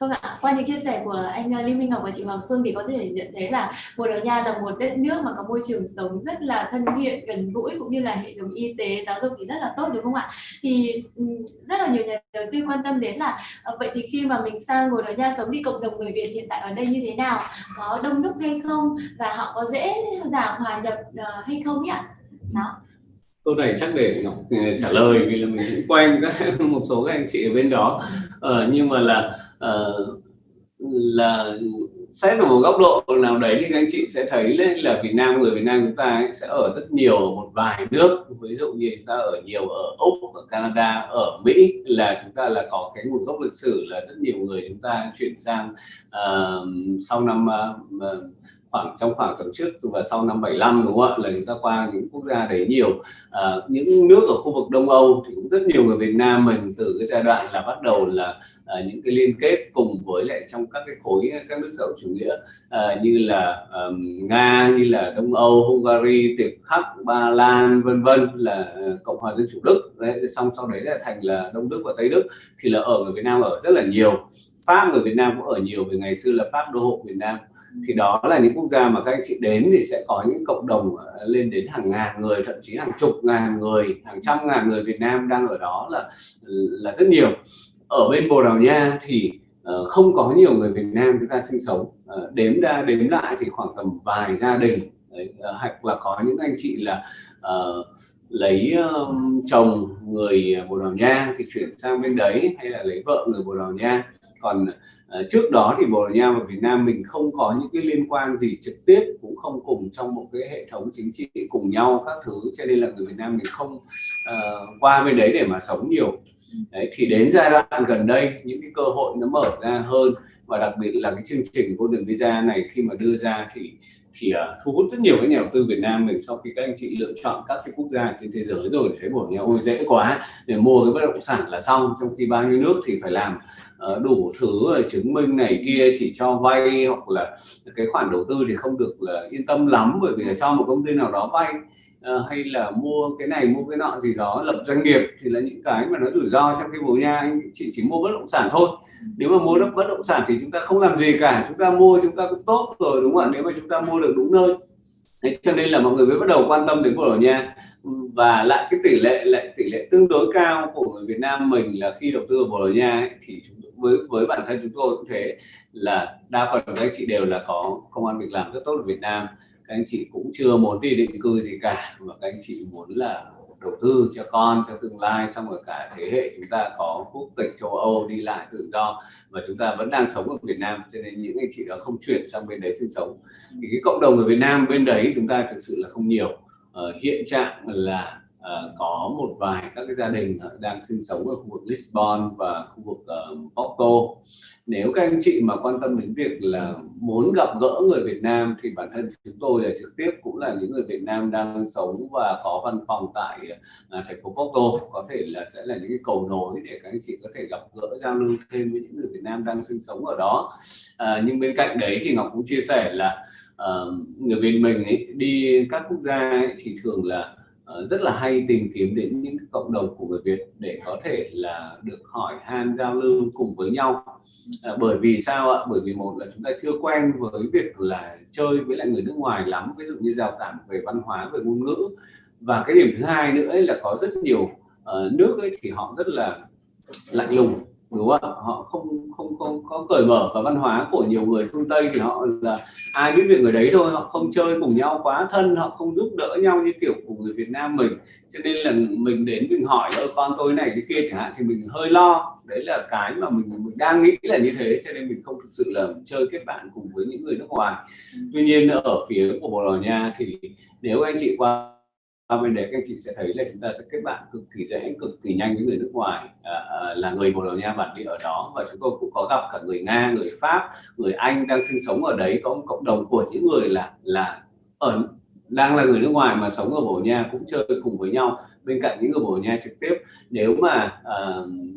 Vâng ạ, qua những chia sẻ của anh ờ, Lưu Minh Ngọc và chị Hoàng Phương thì có thể nhận thấy là Bồ Đào Nha là một đất nước mà có môi trường sống rất là thân thiện, gần gũi cũng như là hệ thống y tế, giáo dục thì rất là tốt đúng không ạ? Thì rất là nhiều nhà đầu tư quan tâm đến là ờ, vậy thì khi mà mình sang Bồ Đào Nha sống thì cộng đồng người Việt hiện tại ở đây như thế nào? Có đông đúc hay không? Và họ có dễ dàng hòa nhập ờ, hay không nhỉ? Đó câu này chắc để Ngọc ừ, trả lời vì là mình cũng quen các một số các anh chị ở bên đó. Ờ, nhưng mà là uh, là xét ở một góc độ nào đấy thì các anh chị sẽ thấy là Việt Nam người Việt Nam chúng ta ấy sẽ ở rất nhiều một vài nước. Ví dụ như chúng ta ở nhiều ở Úc ở Canada ở Mỹ là chúng ta là có cái nguồn gốc lịch sử là rất nhiều người chúng ta chuyển sang uh, sau năm uh, khoảng trong khoảng tầm trước và sau năm 75 đúng không ạ? Là chúng ta qua những quốc gia đấy nhiều. À, những nước ở khu vực Đông Âu thì cũng rất nhiều người Việt Nam mình từ cái giai đoạn là bắt đầu là à, những cái liên kết cùng với lại trong các cái khối các nước xã hội chủ nghĩa à, như là um, Nga như là Đông Âu Hungary Tiệp Khắc Ba Lan vân vân là à, Cộng hòa Dân chủ Đức. Đấy, xong sau đấy là thành là Đông Đức và Tây Đức. Thì là ở người Việt Nam ở rất là nhiều. Pháp người Việt Nam cũng ở nhiều vì ngày xưa là Pháp đô hộ Việt Nam thì đó là những quốc gia mà các anh chị đến thì sẽ có những cộng đồng ờ, lên đến hàng ngàn người thậm chí hàng chục ngàn người hàng trăm ngàn người Việt Nam đang ở đó là là rất nhiều. Ở bên Bồ Đào Nha thì uh, không có nhiều người Việt Nam chúng ta sinh sống. Uh, đếm ra đếm lại thì khoảng tầm vài gia đình Đấy, uh, hoặc là có những anh chị là uh, lấy um, chồng người Bồ Đào Nha thì chuyển sang bên đấy hay là lấy vợ người Bồ Đào Nha còn uh, trước đó thì Bồ Đào Nha và Việt Nam mình không có những cái liên quan gì trực tiếp cũng không cùng trong một cái hệ thống chính trị cùng nhau các thứ cho nên là người Việt Nam mình không uh, qua bên đấy để mà sống nhiều. Đấy, thì đến giai đoạn gần đây những cái cơ hội nó mở ra hơn và đặc biệt là cái chương trình vô đường Visa này khi mà đưa ra thì thì uh, thu hút rất nhiều các nhà đầu tư Việt Nam mình sau khi các anh chị lựa chọn các cái quốc gia trên thế giới rồi thấy bổ nhau ôi dễ quá để mua cái bất động sản là xong. Trong khi bao nhiêu nước thì phải làm uh, đủ thứ chứng minh này kia chỉ cho vay hoặc là cái khoản đầu tư thì không được là yên tâm lắm. Bởi vì là cho một công ty nào đó vay uh, hay là mua cái này mua cái nọ gì đó lập doanh nghiệp thì là những cái mà nó rủi ro. Trong cái bố nha anh chị chỉ mua bất động sản thôi nếu mà mua đất bất động sản thì chúng ta không làm gì cả chúng ta mua chúng ta cũng tốt rồi đúng không ạ? Nếu mà chúng ta mua được đúng nơi. Đấy, cho nên là mọi người mới bắt đầu quan tâm đến Bồ Đào Nha và lại cái tỷ lệ lại tỷ lệ tương đối cao của người Việt Nam mình là khi đầu tư ở Bồ Đào Nha ấy, thì chúng với với bản thân chúng tôi cũng thế là đa phần các anh chị đều là có công an việc làm rất tốt ở Việt Nam. Các anh chị cũng chưa muốn đi định cư gì cả mà các anh chị muốn là đầu tư cho con cho tương lai xong rồi cả thế hệ chúng ta có quốc tịch châu Âu đi lại tự do và chúng ta vẫn đang sống ở Việt Nam. Cho nên những anh chị đó không chuyển sang bên đấy sinh sống. Thì cái cộng đồng ở Việt Nam bên đấy chúng ta thực sự là không nhiều. Uh, hiện trạng là uh, có một vài các cái gia đình ờ, đang sinh sống ở khu vực Lisbon và khu vực uh, Porto. Nếu các anh chị mà quan tâm đến việc là muốn gặp gỡ người Việt Nam thì bản thân chúng tôi là trực tiếp cũng là những người Việt Nam đang sống và có văn phòng tại uh, thành phố Porto. Có thể là sẽ là những cái cầu nối để các anh chị có thể gặp gỡ giao lưu thêm với những người Việt Nam đang sinh sống ở đó. Uh, nhưng bên cạnh đấy thì Ngọc cũng chia sẻ là uh, người Việt mình ấy, đi các quốc gia ấy, thì thường là Ờ, rất là hay tìm kiếm đến những cộng đồng của người Việt để có thể là được hỏi han giao lưu cùng với nhau. À, bởi vì sao ạ? Bởi vì một là chúng ta chưa quen với việc là chơi với lại người nước ngoài lắm ví dụ như rào cản về văn hóa về ngôn ngữ. Và cái điểm thứ hai nữa ấy là có rất nhiều uh, nước ấy thì họ rất là lạnh lùng đúng không ạ? Họ không không không có cởi mở và văn hóa của nhiều người phương tây thì họ là ai biết việc người đấy thôi họ không chơi cùng nhau quá thân họ không giúp đỡ nhau như kiểu của người Việt Nam mình. Cho nên là mình đến mình hỏi ơ con tôi này cái kia chẳng hạn thì mình hơi lo. Đấy là cái mà mình mình đang nghĩ là như thế cho nên mình không thực sự là chơi kết bạn cùng với những người nước ngoài. Tuy nhiên ở phía của Bồ Đào Nha thì nếu anh chị qua Ờ, bên đấy các anh chị sẽ thấy là chúng ta sẽ kết bạn cực kỳ dễ cực kỳ nhanh với người nước ngoài. À, à, là người Bồ Đào Nha bản địa ở đó và chúng tôi cũng có gặp cả người Nga người Pháp người Anh đang sinh sống ở đấy có một cộng đồng của những người là là ở đang là người nước ngoài mà sống ở Bồ Nha cũng chơi cùng với nhau. Bên cạnh những người Bồ Nha trực tiếp nếu mà à,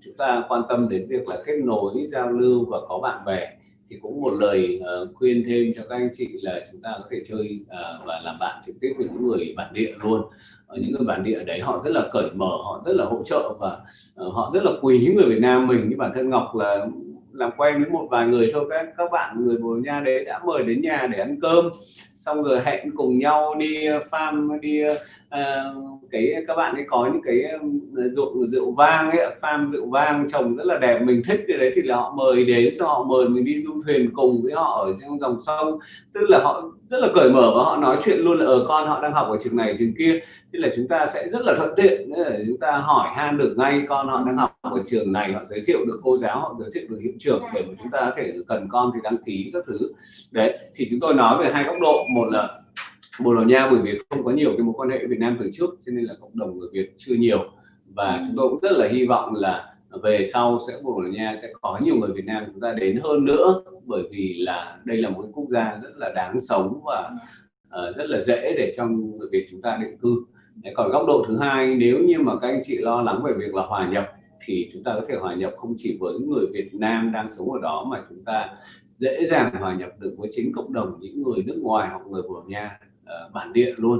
chúng ta quan tâm đến việc là kết nối giao lưu và có bạn bè thì cũng một lời uh, khuyên thêm cho các anh chị là chúng ta có thể chơi uh, và làm bạn trực tiếp với những người bản địa luôn. Ở những người bản địa đấy họ rất là cởi mở họ rất là hỗ trợ và uh, họ rất là quý người Việt Nam mình. Như bản thân Ngọc là làm quen với một vài người thôi. Các các bạn người Bồ Nha đấy đã mời đến nhà để ăn cơm. Xong rồi hẹn cùng nhau đi farm đi uh, cái các bạn ấy có những cái ruộng rượu vang ấy farm rượu vang trồng rất là đẹp. Mình thích cái đấy thì là họ mời đến cho họ mời mình đi du thuyền cùng với họ ở trong dòng sông. Tức là họ rất là cởi mở và họ nói chuyện luôn là ở con họ đang học ở trường này trường kia. Thì là chúng ta sẽ rất là thuận tiện là chúng ta hỏi han được ngay con họ đang học ở trường này. Họ giới thiệu được cô giáo họ giới thiệu được hiệu trưởng để mà chúng ta có thể cần con thì đăng ký các thứ. Đấy thì chúng tôi nói về hai góc độ. Một là Bồ Đào Nha bởi vì không có nhiều cái mối quan hệ Việt Nam từ trước cho nên là cộng đồng người Việt chưa nhiều và ừ. chúng tôi cũng rất là hy vọng là về sau sẽ Bồ Đào Nha sẽ có nhiều người Việt Nam chúng ta đến hơn nữa bởi vì là đây là một quốc gia rất là đáng sống và uh, rất là dễ để cho người Việt chúng ta định cư. Đấy, còn góc độ thứ hai nếu như mà các anh chị lo lắng về việc là hòa nhập thì chúng ta có thể hòa nhập không chỉ với người Việt Nam đang sống ở đó mà chúng ta dễ dàng hòa nhập được với chính cộng đồng những người nước ngoài hoặc người Bồ Đào Nha uh, bản địa luôn.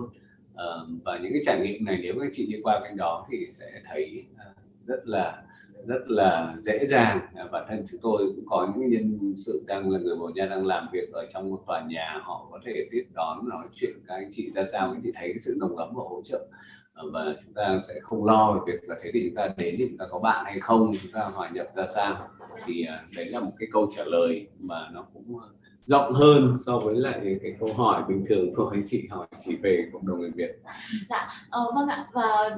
Uh, và những cái trải nghiệm này nếu các anh chị đi qua bên đó thì sẽ thấy uh, rất là rất là dễ dàng. Bản thân chúng tôi cũng có những nhân sự đang là người bồ nha đang làm việc ở trong một tòa nhà họ có thể tiếp đón nói chuyện các anh chị ra sao thì thấy cái sự nồng ấm và hỗ trợ. Và chúng ta sẽ không lo về việc là thế thì chúng ta đến thì chúng ta có bạn hay không chúng ta hòa nhập ra sao. Thì đấy là một cái câu trả lời mà nó cũng rộng hơn so với lại cái câu hỏi bình thường của anh chị hỏi chỉ về cộng đồng người Việt. Dạ, ờ, vâng ạ. Và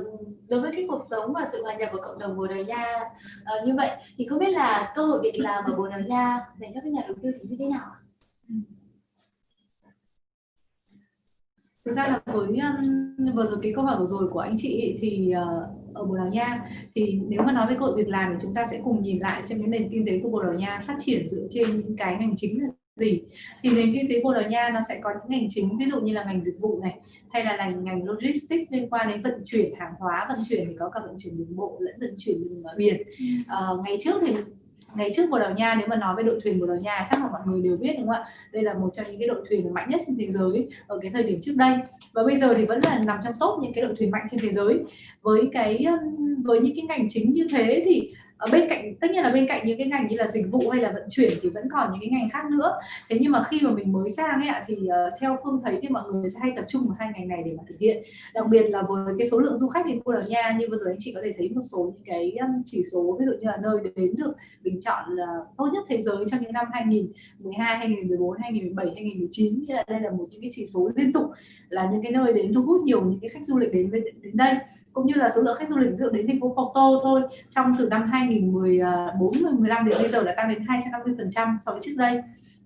đối với cái cuộc sống và sự hòa nhập của cộng đồng Bồ Đào Nha uh, như vậy thì không biết là cơ hội việc làm ở Bồ Đào Nha dành cho các nhà đầu tư thì như thế nào? Thực ra là với um, vừa rồi cái câu hỏi vừa rồi của anh chị thì uh, ở Bồ Đào Nha thì nếu mà nói về cơ hội việc làm thì chúng ta sẽ cùng nhìn lại xem cái nền kinh tế của Bồ Đào Nha phát triển dựa trên những cái ngành chính là gì. Thì nền kinh tế Bồ Đào Nha nó sẽ có những ngành chính ví dụ như là ngành dịch vụ này hay là ngành ngành logistics liên quan đến vận chuyển hàng hóa. Vận chuyển thì có cả vận chuyển đường bộ lẫn vận chuyển đường biển. Uh, ngày trước thì ngày trước Bồ Đào Nha nếu mà nói về đội thuyền Bồ Đào Nha chắc là mọi người đều biết đúng không ạ? Đây là một trong những cái đội thuyền mạnh nhất trên thế giới ở cái thời điểm trước đây. Và bây giờ thì vẫn là nằm trong top những cái đội thuyền mạnh trên thế giới. Với cái với những cái ngành chính như thế thì ở bên cạnh tất nhiên là bên cạnh những cái ngành như là dịch vụ hay là vận chuyển thì vẫn còn những cái ngành khác nữa. Thế nhưng mà khi mà mình mới sang ấy ạ thì uh, theo phương thấy thì mọi người sẽ hay tập trung vào hai ngành này để mà thực hiện. Đặc biệt là với cái số lượng du khách đến Bồ Đào Nha như vừa rồi anh chị có thể thấy một số những cái um, chỉ số ví dụ như là nơi đến được bình chọn là tốt nhất thế giới trong những năm 2012, 2014, 2017, 2019 như là đây là một những cái chỉ số liên tục là những cái nơi đến thu hút nhiều những cái khách du lịch đến đến đây. Cũng như là số lượng khách du lịch dự đến thành phố Porto thôi trong từ năm 2014 15 à, đến bây giờ là tăng đến 250% so với trước đây.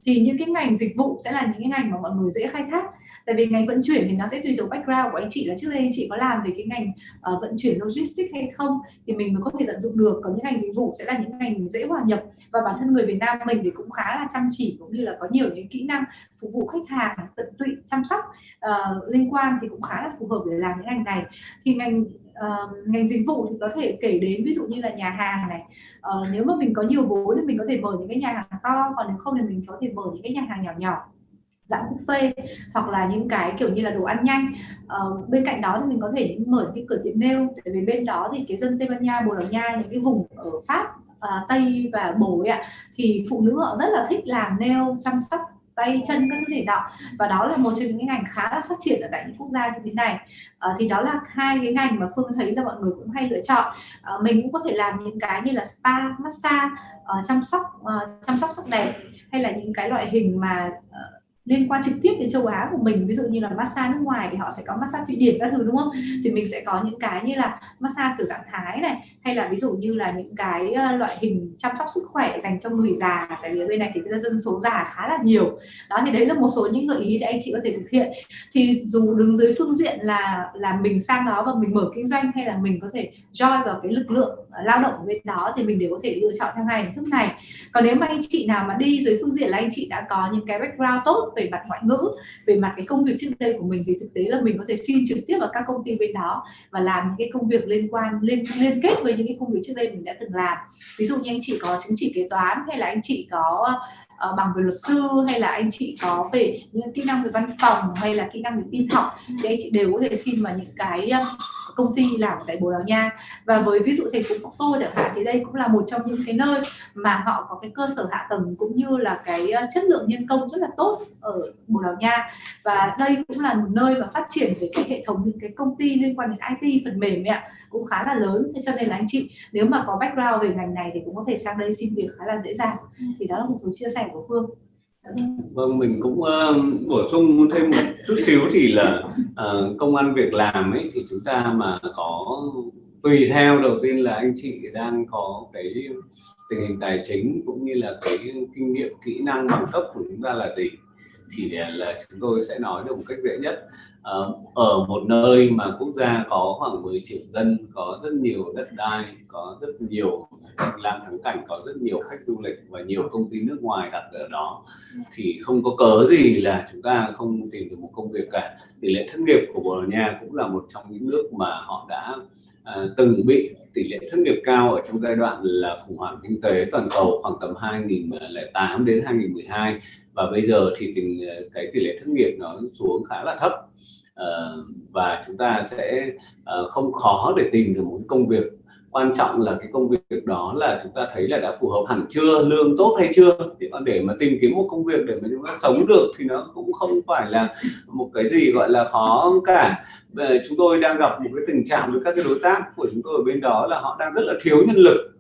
Thì những cái ngành dịch vụ sẽ là những cái ngành mà mọi người dễ khai thác. Tại vì ngành vận chuyển thì nó sẽ tùy thuộc background của anh chị là trước đây anh chị có làm về cái ngành uh, vận chuyển logistics hay không thì mình mới có thể tận dụng được. Còn những ngành dịch vụ sẽ là những ngành dễ hòa nhập và bản thân người Việt Nam mình thì cũng khá là chăm chỉ cũng như là có nhiều những kỹ năng phục vụ khách hàng tận tụy chăm sóc uh, liên quan thì cũng khá là phù hợp để làm những ngành này. Thì ngành uh, ngành dịch vụ thì có thể kể đến ví dụ như là nhà hàng này. Uh, nếu mà mình có nhiều vốn thì mình có thể mở những cái nhà hàng to còn nếu không thì mình có thể mở những cái nhà hàng nhỏ nhỏ dạng buffet hoặc là những cái kiểu như là đồ ăn nhanh. Uh, bên cạnh đó thì mình có thể mở cái cửa tiệm nail tại vì bên đó thì cái dân Tây Ban Nha Bồ Đào Nha những cái vùng ở Pháp uh, Tây và Bồ ạ thì phụ nữ họ rất là thích làm nail chăm sóc tay chân các thứ này nọ và đó là một trong những ngành khá là phát triển ở tại những quốc gia như thế này. À, thì đó là hai cái ngành mà phương thấy là mọi người cũng hay lựa chọn. À, mình cũng có thể làm những cái như là spa massage uh, chăm sóc uh, chăm sóc sắc đẹp hay là những cái loại hình mà uh, liên quan trực tiếp đến châu Á của mình, ví dụ như là massage nước ngoài thì họ sẽ có massage Thụy Điển các thứ, đúng không? Thì mình sẽ có những cái như là massage kiểu dạng Thái này, hay là ví dụ như là những cái ờ, loại hình chăm sóc sức khỏe dành cho người già, tại vì bên này thì dân số già khá là nhiều. Đó, thì đấy là một số những gợi ý để anh chị có thể thực hiện. Thì dù đứng dưới phương diện là là mình sang đó và mình mở kinh doanh hay là mình có thể join vào cái lực lượng ờ, lao động ở bên đó thì mình đều có thể lựa chọn theo hai hình thức này. Còn nếu mà anh chị nào mà đi dưới phương diện là anh chị đã có những cái background tốt về mặt ngoại ngữ về mặt cái công việc trước đây của mình thì thực tế là mình có thể xin trực tiếp vào các công ty bên đó và làm những cái công việc liên quan liên liên kết với những cái công việc trước đây mình đã từng làm. Ví dụ như anh chị có chứng chỉ kế toán hay là anh chị có uh, bằng về luật sư hay là anh chị có về những kỹ năng về văn phòng hay là kỹ năng về tin học thì anh chị đều có thể xin vào những cái uh, công ty làm tại Bồ Đào Nha. Và với ví dụ thành phố Porto chẳng hạn thì đây cũng là một trong những cái nơi mà họ có cái cơ sở hạ tầng cũng như là cái ờ, chất lượng nhân công rất là tốt ở Bồ Đào Nha. Và đây cũng là một nơi mà phát triển về cái hệ thống những cái công ty liên quan đến IT phần mềm ạ cũng khá là lớn. Thế cho nên là anh chị nếu mà có background về ngành này thì cũng có thể sang đây xin việc khá là dễ dàng. Thì đó là một số chia sẻ của Phương vâng mình cũng uh, bổ sung thêm một chút xíu thì là uh, công an việc làm ấy thì chúng ta mà có tùy theo đầu tiên là anh chị đang có cái tình hình tài chính cũng như là cái kinh nghiệm kỹ năng bằng cấp của chúng ta là gì thì ờ, là chúng tôi sẽ nói được một cách dễ nhất. Ờ, ở một nơi mà quốc gia có khoảng 10 triệu dân có rất nhiều đất đai có rất nhiều danh lam thắng cảnh có rất nhiều khách du lịch và nhiều công ty nước ngoài đặt ở đó thì không có cớ gì là chúng ta không tìm được một công việc cả. Tỷ lệ thất nghiệp của Bồ Đào Nha cũng là một trong những nước mà họ đã à, từng bị tỷ lệ thất nghiệp cao ở trong giai đoạn là khủng hoảng kinh tế toàn cầu khoảng tầm 2008 đến 2012 và bây giờ thì tình ờ, cái tỷ lệ thất nghiệp nó xuống khá là thấp. Uh, và chúng ta sẽ uh, không khó để tìm được một cái công việc. Quan trọng là cái công việc đó là chúng ta thấy là đã phù hợp hẳn chưa lương tốt hay chưa. Thì để mà tìm kiếm một công việc để mà chúng ta sống được thì nó cũng không phải là một cái gì gọi là khó cả. Chúng tôi đang gặp một cái tình trạng với các cái đối tác của chúng tôi ở bên đó là họ đang rất là thiếu nhân lực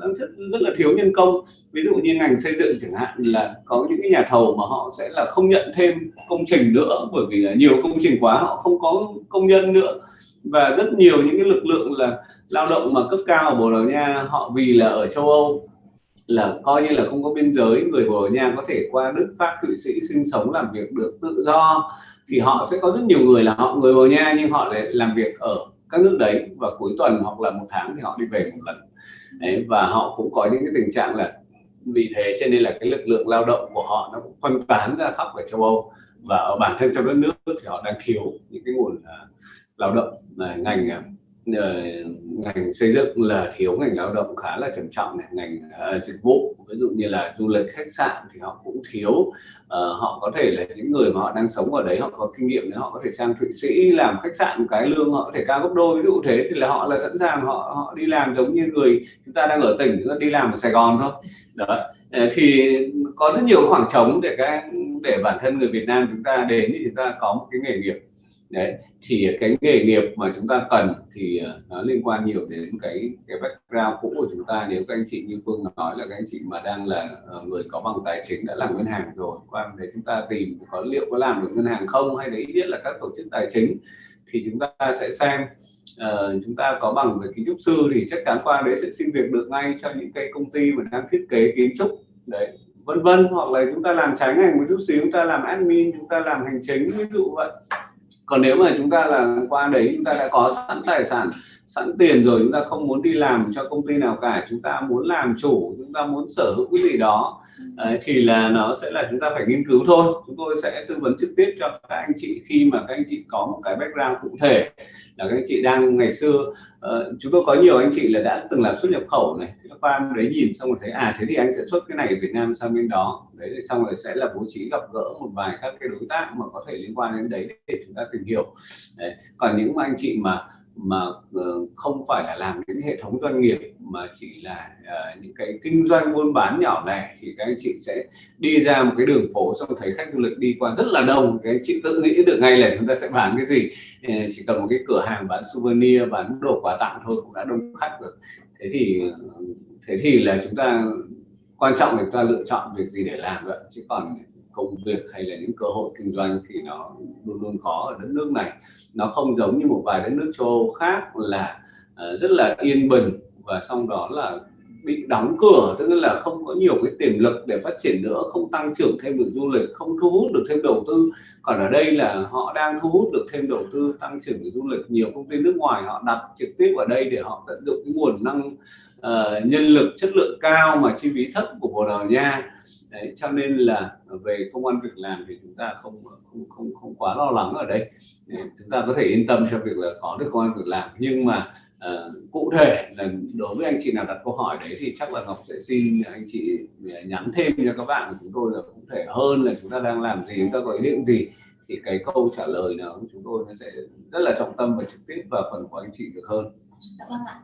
đang rất, rất là thiếu nhân công. Ví dụ như ngành xây dựng chẳng hạn là có những cái nhà thầu mà họ sẽ là không nhận thêm công trình nữa bởi vì là nhiều công trình quá họ không có công nhân nữa. Và rất nhiều những cái lực lượng là lao động mà cấp cao ở Bồ Đào Nha họ vì là ở châu Âu là coi như là không có biên giới người Bồ Đào Nha có thể qua Đức Pháp Thụy Sĩ sinh sống làm việc được tự do thì họ sẽ có rất nhiều người là họ người Bồ Đào Nha nhưng họ lại làm việc ở các nước đấy và cuối tuần hoặc là một tháng thì họ đi về một lần đấy, và họ cũng có những cái tình trạng là vì thế cho nên là cái lực lượng lao động của họ nó cũng phân tán ra khắp ở châu Âu. Và ở bản thân trong đất nước thì họ đang thiếu những cái nguồn uh, lao động uh, ngành uh, Ờ, ngành xây dựng là thiếu ngành lao động khá là trầm trọng này. Ngành uh, dịch vụ ví dụ như là du lịch khách sạn thì họ cũng thiếu. Uh, họ có thể là những người mà họ đang sống ở đấy họ có kinh nghiệm để họ có thể sang thụy sĩ làm khách sạn một cái lương họ có thể cao gấp đôi. Ví dụ thế thì là họ là sẵn sàng họ họ đi làm giống như người chúng ta đang ở tỉnh đi làm ở sài gòn thôi. Đó. Thì có rất nhiều khoảng trống để các để bản thân người Việt Nam chúng ta đến thì chúng ta có một cái nghề nghiệp đấy thì cái nghề nghiệp mà chúng ta cần thì ờ, nó liên quan nhiều đến cái cái background cũ của chúng ta. Nếu các anh chị như phương nói là các anh chị mà đang là ờ, người có bằng tài chính đã làm ngân hàng rồi qua để chúng ta tìm có liệu có làm được ngân hàng không hay đấy biết là các tổ chức tài chính thì chúng ta sẽ xem. Uh, chúng ta có bằng về kiến trúc sư thì chắc chắn qua đấy sẽ xin việc được ngay cho những cái công ty mà đang thiết kế kiến trúc đấy vân vân. Hoặc là chúng ta làm trái ngành một chút xíu chúng ta làm admin chúng ta làm hành chính ví dụ vậy còn nếu mà chúng ta là qua đấy, chúng ta đã có sẵn tài sản, sẵn tiền rồi, chúng ta không muốn đi làm cho công ty nào cả, chúng ta muốn làm chủ, chúng ta muốn sở hữu cái gì đó đấy, thì là nó sẽ là chúng ta phải nghiên cứu thôi chúng tôi sẽ tư vấn trực tiếp cho các anh chị khi mà các anh chị có một cái background cụ thể là các anh chị đang ngày xưa uh, chúng tôi có nhiều anh chị là đã từng làm xuất nhập khẩu này thì qua đấy nhìn xong rồi thấy à thế thì anh sẽ xuất cái này ở Việt Nam sang bên đó đấy xong rồi sẽ là bố trí gặp gỡ một vài các cái đối tác mà có thể liên quan đến đấy để chúng ta tìm hiểu đấy. còn những anh chị mà mà ờ, không phải là làm những hệ thống doanh nghiệp mà chỉ là uh, những cái kinh doanh buôn bán nhỏ lẻ thì các anh chị sẽ đi ra một cái đường phố xong thấy khách du lịch đi qua rất là đông. Cái chị tự nghĩ được ngay là chúng ta sẽ bán cái gì. Ờ, chỉ cần một cái cửa hàng bán souvenir bán đồ quà tặng thôi cũng đã đông khách rồi. Thế thì thế thì là chúng ta quan trọng là chúng ta lựa chọn việc gì để làm vậy chứ còn công việc hay là những cơ hội kinh doanh thì nó luôn luôn khó ở đất nước này. Nó không giống như một vài đất nước châu Âu khác là uh, rất là yên bình và xong đó là bị đóng cửa tức là không có nhiều cái tiềm lực để phát triển nữa không tăng trưởng thêm được du lịch không thu hút được thêm đầu tư. Còn ở đây là họ đang thu hút được thêm đầu tư tăng trưởng được du lịch. Nhiều công ty nước ngoài họ đặt trực tiếp ở đây để họ tận dụng cái nguồn năng uh, nhân lực chất lượng cao mà chi phí thấp của Bồ Đào Nha. Đấy, cho nên là về công an việc làm thì chúng ta không không không không quá lo lắng ở đây chúng ta có thể yên tâm cho việc là có được công an việc làm. Nhưng mà uh, cụ thể là đối với anh chị nào đặt câu hỏi đấy thì chắc là ngọc sẽ xin anh chị ờ, nhắn thêm cho các bạn của chúng tôi là cụ thể hơn là chúng ta đang làm gì chúng ta có ý định gì. Thì cái câu trả lời nào của chúng tôi nó sẽ rất là trọng tâm và trực tiếp vào phần của anh chị được hơn. Dạ vâng ạ.